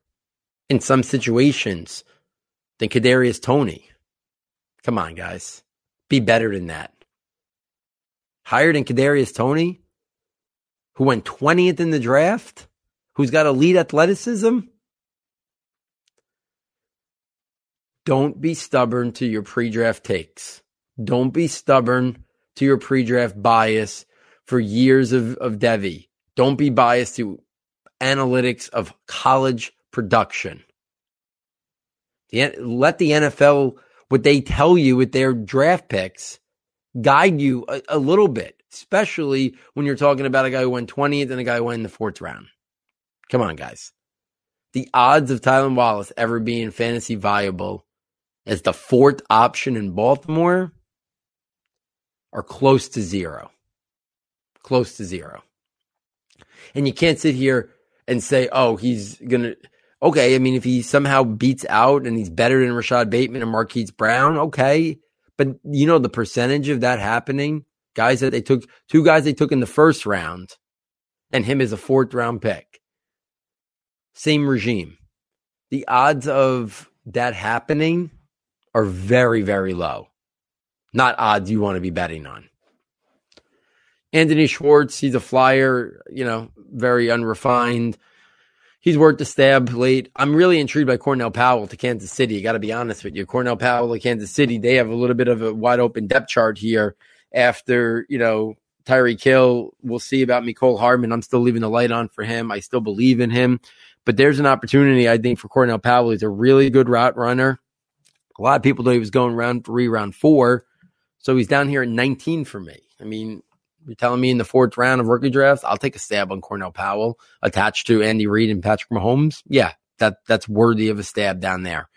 in some situations than Kadarius Toney. Come on, guys, be better than that. Higher than Kadarius Toney, who went 20th in the draft, who's got elite athleticism. Don't be stubborn to your pre-draft takes. Don't be stubborn to your pre-draft bias for years of, of Devy. Don't be biased to analytics of college production. The, let the NFL, what they tell you with their draft picks, guide you a, a little bit, especially when you're talking about a guy who went 20th and a guy who went in the fourth round. Come on, guys. The odds of Tylan Wallace ever being fantasy viable as the fourth option in Baltimore are close to zero. Close to zero. And you can't sit here and say, oh, he's going to. Okay, I mean, if he somehow beats out and he's better than Rashod Bateman and Marquise Brown, okay. But you know, the percentage of that happening, guys that they took, two guys they took in the first round, and him as a fourth round pick. Same regime. The odds of that happening are very, very low not odds you want to be betting on. Anthony Schwartz, he's a flyer, you know, very unrefined. He's worked the stab late. I'm really intrigued by Cornell Powell to Kansas City. Got to be honest with you. Cornell Powell to Kansas City, they have a little bit of a wide open depth chart here after, you know, Tyreek Hill. We'll see about Mecole Hardman. I'm still leaving the light on for him. I still believe in him. But there's an opportunity, I think, for Cornell Powell. He's a really good route runner. A lot of people thought he was going round three, round four. So he's down here at 19 for me. I mean, You're telling me in the fourth round of rookie drafts, I'll take a stab on Cornell Powell attached to Andy Reid and Patrick Mahomes. Yeah, that that's worthy of a stab down there.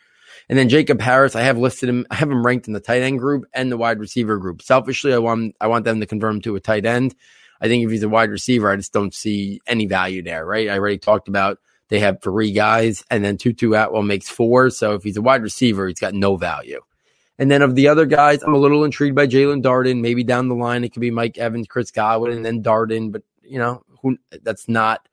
And then Jacob Harris, I have listed him, I have him ranked in the tight end group and the wide receiver group. Selfishly, I want I want them to confirm him to a tight end. I think if he's a wide receiver, I just don't see any value there, right? I already talked about they have three guys, and then Tutu Atwell makes four. So if he's a wide receiver, he's got no value. And then of the other guys, I'm a little intrigued by Jaelon Darden. Maybe down the line, it could be Mike Evans, Chris Godwin, and then Darden. But you know, who, that's not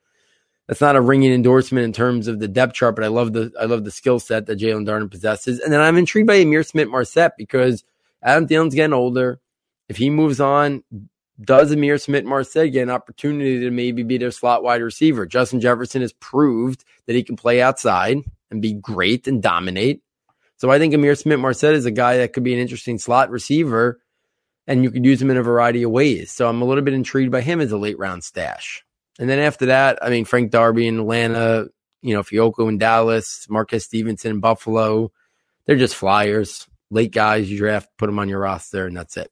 that's not a ringing endorsement in terms of the depth chart. But I love the I love the skill set that Jaelon Darden possesses. And then I'm intrigued by Amir Smith-Marsette because Adam Thielen's getting older. If he moves on, does Amir Smith-Marsette get an opportunity to maybe be their slot wide receiver? Justin Jefferson has proved that he can play outside and be great and dominate. So I think Amir Smith-Marsette is a guy that could be an interesting slot receiver, and you could use him in a variety of ways. So I'm a little bit intrigued by him as a late round stash. And then after that, I mean, Frank Darby in Atlanta, you know, Fehoko in Dallas, Marquez Stevenson in Buffalo, they're just flyers, late guys you draft, put them on your roster, and that's it.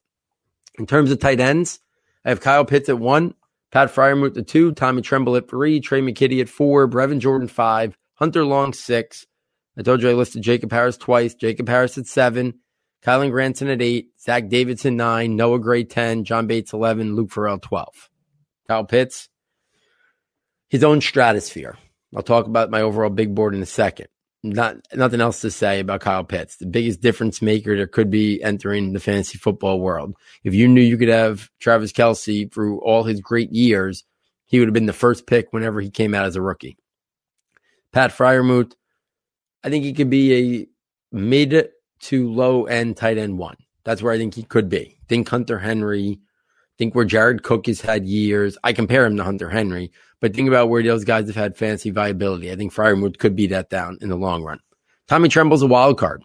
In terms of tight ends, I have Kyle Pitts at one, Pat Freiermuth at two, Tommy Tremble at three, Tre' McKitty at four, Brevin Jordan five, Hunter Long six, I told you I listed Jacob Harris twice. Jacob Harris at seven, Kylen Granson at eight, Zach Davidson nine, Noah Gray 10, John Bates 11, Luke Farrell 12. Kyle Pitts, his own stratosphere. I'll talk about my overall big board in a second. Not nothing else to say about Kyle Pitts. The biggest difference maker there could be entering the fantasy football world. If you knew you could have Travis Kelce through all his great years, he would have been the first pick whenever he came out as a rookie. Pat Freiermuth, I think he could be a mid to low end tight end one. That's where I think he could be. Think Hunter Henry. Think where Jared Cook has had years. I compare him to Hunter Henry, but think about where those guys have had fancy viability. I think Freiermuth could be that down in the long run. Tommy Tremble's a wild card.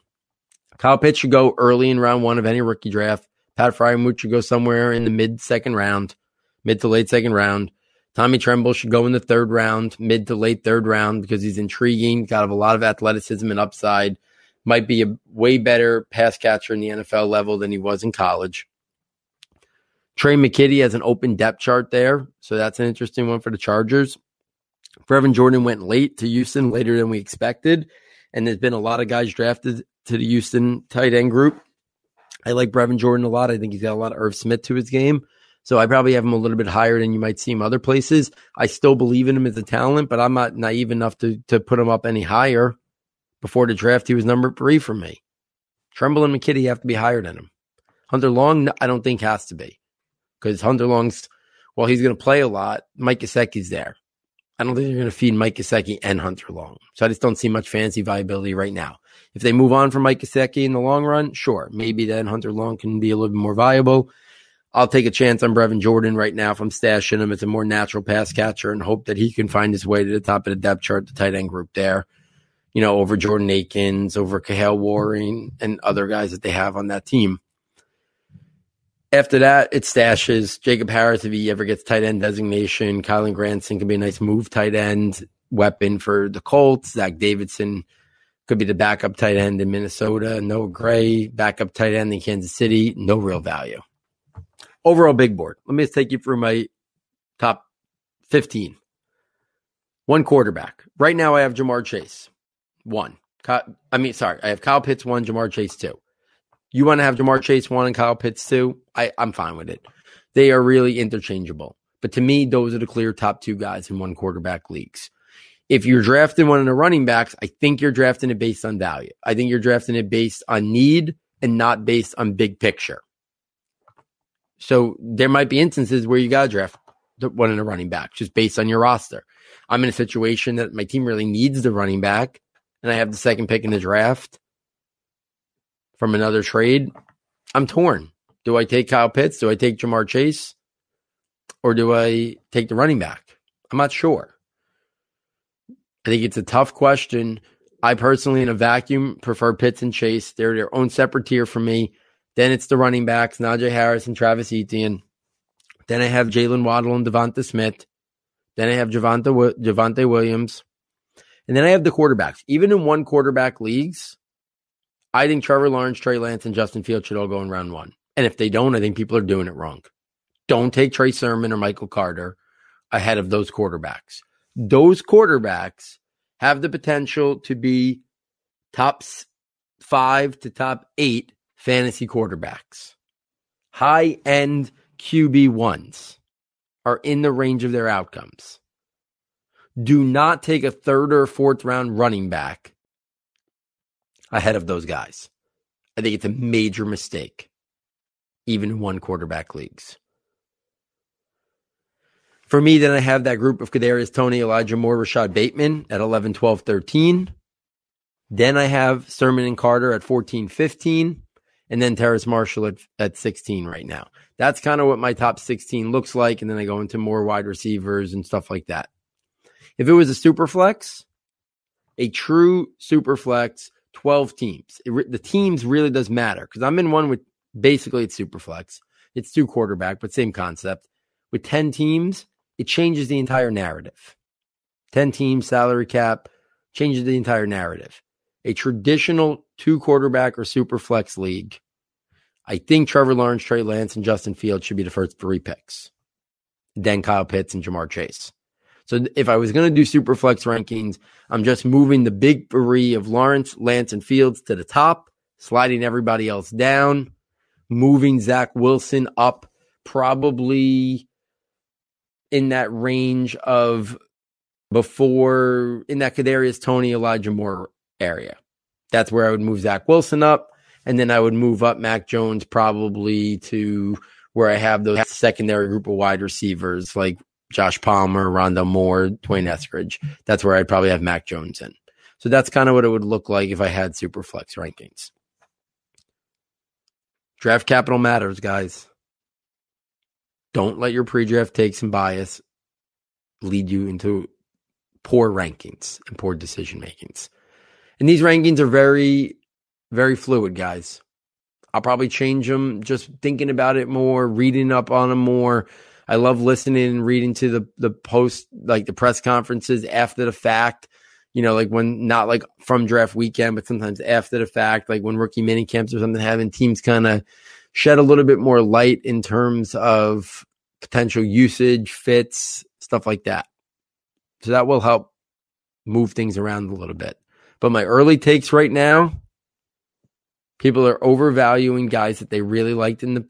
Kyle Pitts should go early in round one of any rookie draft. Pat Freiermuth should go somewhere in the mid second round, mid to late second round. Tommy Tremble should go in the third round, mid to late third round, because he's intriguing, got a lot of athleticism and upside. Might be a way better pass catcher in the NFL level than he was in college. Tre' McKitty has an open depth chart there, so that's an interesting one for the Chargers. Brevin Jordan went late to Houston, later than we expected, and there's been a lot of guys drafted to the Houston tight end group. I like Brevin Jordan a lot. I think he's got a lot of Irv Smith to his game. So I probably have him a little bit higher than you might see him other places. I still believe in him as a talent, but I'm not naive enough to to put him up any higher. Before the draft, he was number three for me. Tremble and McKitty have to be higher than him. Hunter Long, I don't think has to be because Hunter Long's, well, he's going to play a lot. Mike Gesicki's there. I don't think they're going to feed Mike Gesicki and Hunter Long. So I just don't see much fancy viability right now. If they move on from Mike Gesicki in the long run, sure, maybe then Hunter Long can be a little bit more viable. I'll take a chance on Brevin Jordan right now if I'm stashing him as a more natural pass catcher and hope that he can find his way to the top of the depth chart, the tight end group there. You know, over Jordan Akins, over Kahale Warring, and other guys that they have on that team. After that, it stashes Jacob Harris if he ever gets tight end designation. Kylen Granson can be a nice move tight end weapon for the Colts. Zach Davidson could be the backup tight end in Minnesota. Noah Gray, backup tight end in Kansas City. No real value overall big board. Let me just take you through my top 15. One quarterback. Right now, I have Ja'Marr Chase. One. I mean, sorry, I have Kyle Pitts one, Ja'Marr Chase two. You want to have Ja'Marr Chase one and Kyle Pitts two? I, I'm fine with it. They are really interchangeable. But to me, those are the clear top two guys in one quarterback leagues. If you're drafting one of the running backs, I think you're drafting it based on value. I think you're drafting it based on need and not based on big picture. So there might be instances where you got to draft one in a running back just based on your roster. I'm in a situation that my team really needs the running back, and I have the second pick in the draft from another trade. I'm torn. Do I take Kyle Pitts? Do I take Ja'Marr Chase? Or do I take the running back? I'm not sure. I think it's a tough question. I personally, in a vacuum, prefer Pitts and Chase. They're their own separate tier for me. Then it's the running backs, Najee Harris and Travis Etienne. Then I have Jaylen Waddle and Devonta Smith. Then I have Javonte Williams. And then I have the quarterbacks. Even in one quarterback leagues, I think Trevor Lawrence, Trey Lance, and Justin Fields should all go in round one. And if they don't, I think people are doing it wrong. Don't take Trey Sermon or Michael Carter ahead of those quarterbacks. Those quarterbacks have the potential to be top five to top eight fantasy quarterbacks. High end QB ones are in the range of their outcomes. Do not take a third or fourth round running back ahead of those guys. I think it's a major mistake, even in one quarterback leagues. For me, then I have that group of Kadarius Toney, Elijah Moore, Rashod Bateman at 11, 12, 13. Then I have Sermon and Carter at 14, 15, and then Terrace Marshall at, at 16 right now. That's kind of what my top 16 looks like. And then I go into more wide receivers and stuff like that. If it was a super flex, a true super flex, 12 teams, it, the teams really does matter because I'm in one with basically it's super flex. It's two quarterback, but same concept. With 10 teams, it changes the entire narrative. 10 teams, salary cap, changes the entire narrative. A traditional two quarterback or super flex league, I think Trevor Lawrence, Trey Lance, and Justin Fields should be the first three picks. Then Kyle Pitts and Ja'Marr Chase. So if I was going to do super flex rankings, I'm just moving the big three of Lawrence, Lance, and Fields to the top, sliding everybody else down, moving Zach Wilson up probably in that range of before in that Kadarius Toney Elijah Moore area. That's where I would move Zach Wilson up. And then I would move up Mac Jones probably to where I have those secondary group of wide receivers like Josh Palmer, Rondale Moore, D'Wayne Eskridge. That's where I'd probably have Mac Jones in. So that's kind of what it would look like if I had super flex rankings. Draft capital matters, guys. Don't let your pre draft takes and bias lead you into poor rankings and poor decision makings. And these rankings are very, very fluid, guys. I'll probably change them just thinking about it more, reading up on them more. I love listening and reading to the the post like the press conferences after the fact. You know, like when not like from draft weekend, but sometimes after the fact, like when rookie mini camps or something, having teams kind of shed a little bit more light in terms of potential usage, fits, stuff like that. So that will help move things around a little bit. But my early takes right now, people are overvaluing guys that they really liked in the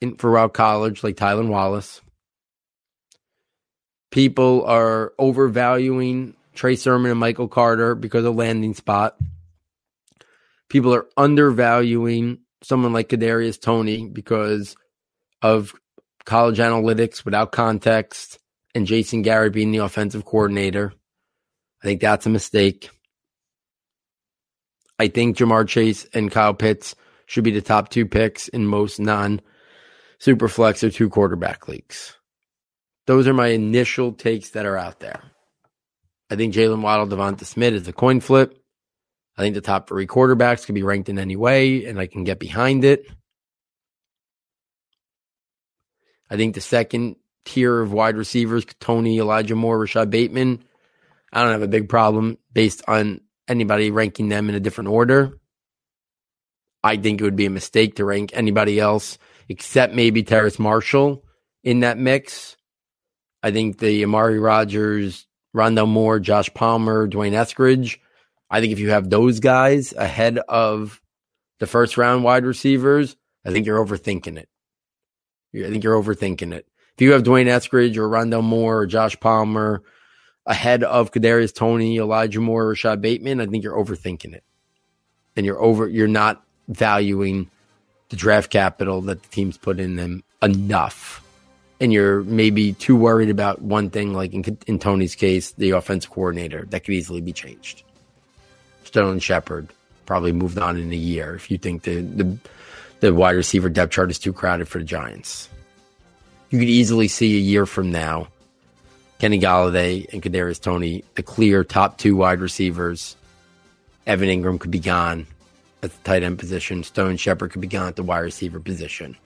in throughout college, like Tylan Wallace. People are overvaluing Trey Sermon and Michael Carter because of landing spot. People are undervaluing someone like Kadarius Toney because of college analytics without context and Jason Garrett being the offensive coordinator. I think that's a mistake. I think Ja'Marr Chase and Kyle Pitts should be the top two picks in most non super flex or two quarterback leagues. Those are my initial takes that are out there. I think Jaylen Waddle, Devonta Smith is a coin flip. I think the top three quarterbacks could be ranked in any way, and I can get behind it. I think the second tier of wide receivers, Toney, Elijah Moore, Rashod Bateman, I don't have a big problem based on anybody ranking them in a different order. I think it would be a mistake to rank anybody else except maybe Terrace Marshall in that mix. I think the Amari Rodgers, Rondale Moore, Josh Palmer, D'Wayne Eskridge. I think if you have those guys ahead of the first round wide receivers, I think you're overthinking it. I think you're overthinking it. If you have D'Wayne Eskridge or Rondale Moore or Josh Palmer ahead of Kadarius Toney, Elijah Moore, Rashod Bateman, I think you're overthinking it. And you're over you're not valuing the draft capital that the teams put in them enough and you're maybe too worried about one thing, like in, in Toney's case, the offensive coordinator, that could easily be changed. Sterling Shepard probably moved on in a year if you think the, the the wide receiver depth chart is too crowded for the Giants. You could easily see a year from now, Kenny Golladay and Kadarius Toney, the clear top two wide receivers. Evan Engram could be gone at the tight end position. Stone Shepard could be gone at the wide receiver position,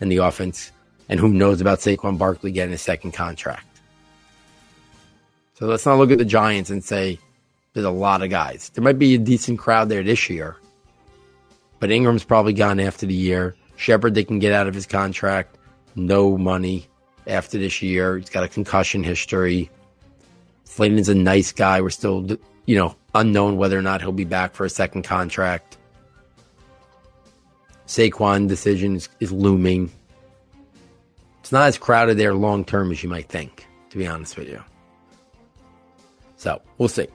and the offense and who knows about Saquon Barkley getting a second contract. So let's not look at the Giants and say there's a lot of guys. There might be a decent crowd there this year, but Engram's probably gone after the year. Shepard, they can get out of his contract. no money after this year. He's got a concussion history. Slayton's a nice guy. We're still, you know, unknown whether or not he'll be back for a second contract. Saquon decision is, is looming. It's not as crowded there long term as you might think, to be honest with you. So we'll see.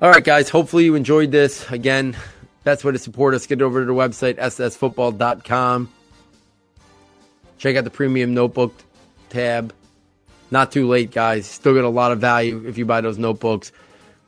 All right, guys. Hopefully you enjoyed this. Again, best way to support us, get over to the website, ssfootball.com. Check out the premium notebook tab. Not too late, guys. Still got a lot of value if you buy those notebooks.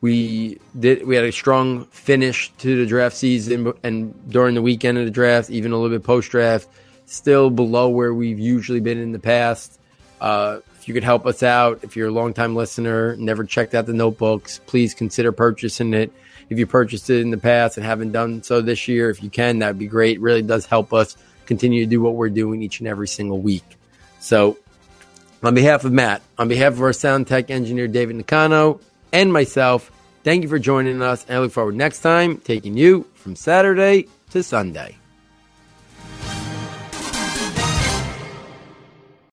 We did. We had a strong finish to the draft season, and during the weekend of the draft, even a little bit post draft, still below where we've usually been in the past. Uh, if you could help us out, if you're a longtime listener, never checked out the notebooks, please consider purchasing it. If you purchased it in the past and haven't done so this year, if you can, that'd be great. It really does help us continue to do what we're doing each and every single week. So, on behalf of Matt, on behalf of our sound tech engineer David Nakano, and myself, thank you for joining us. And I look forward next time taking you from Saturday to Sunday.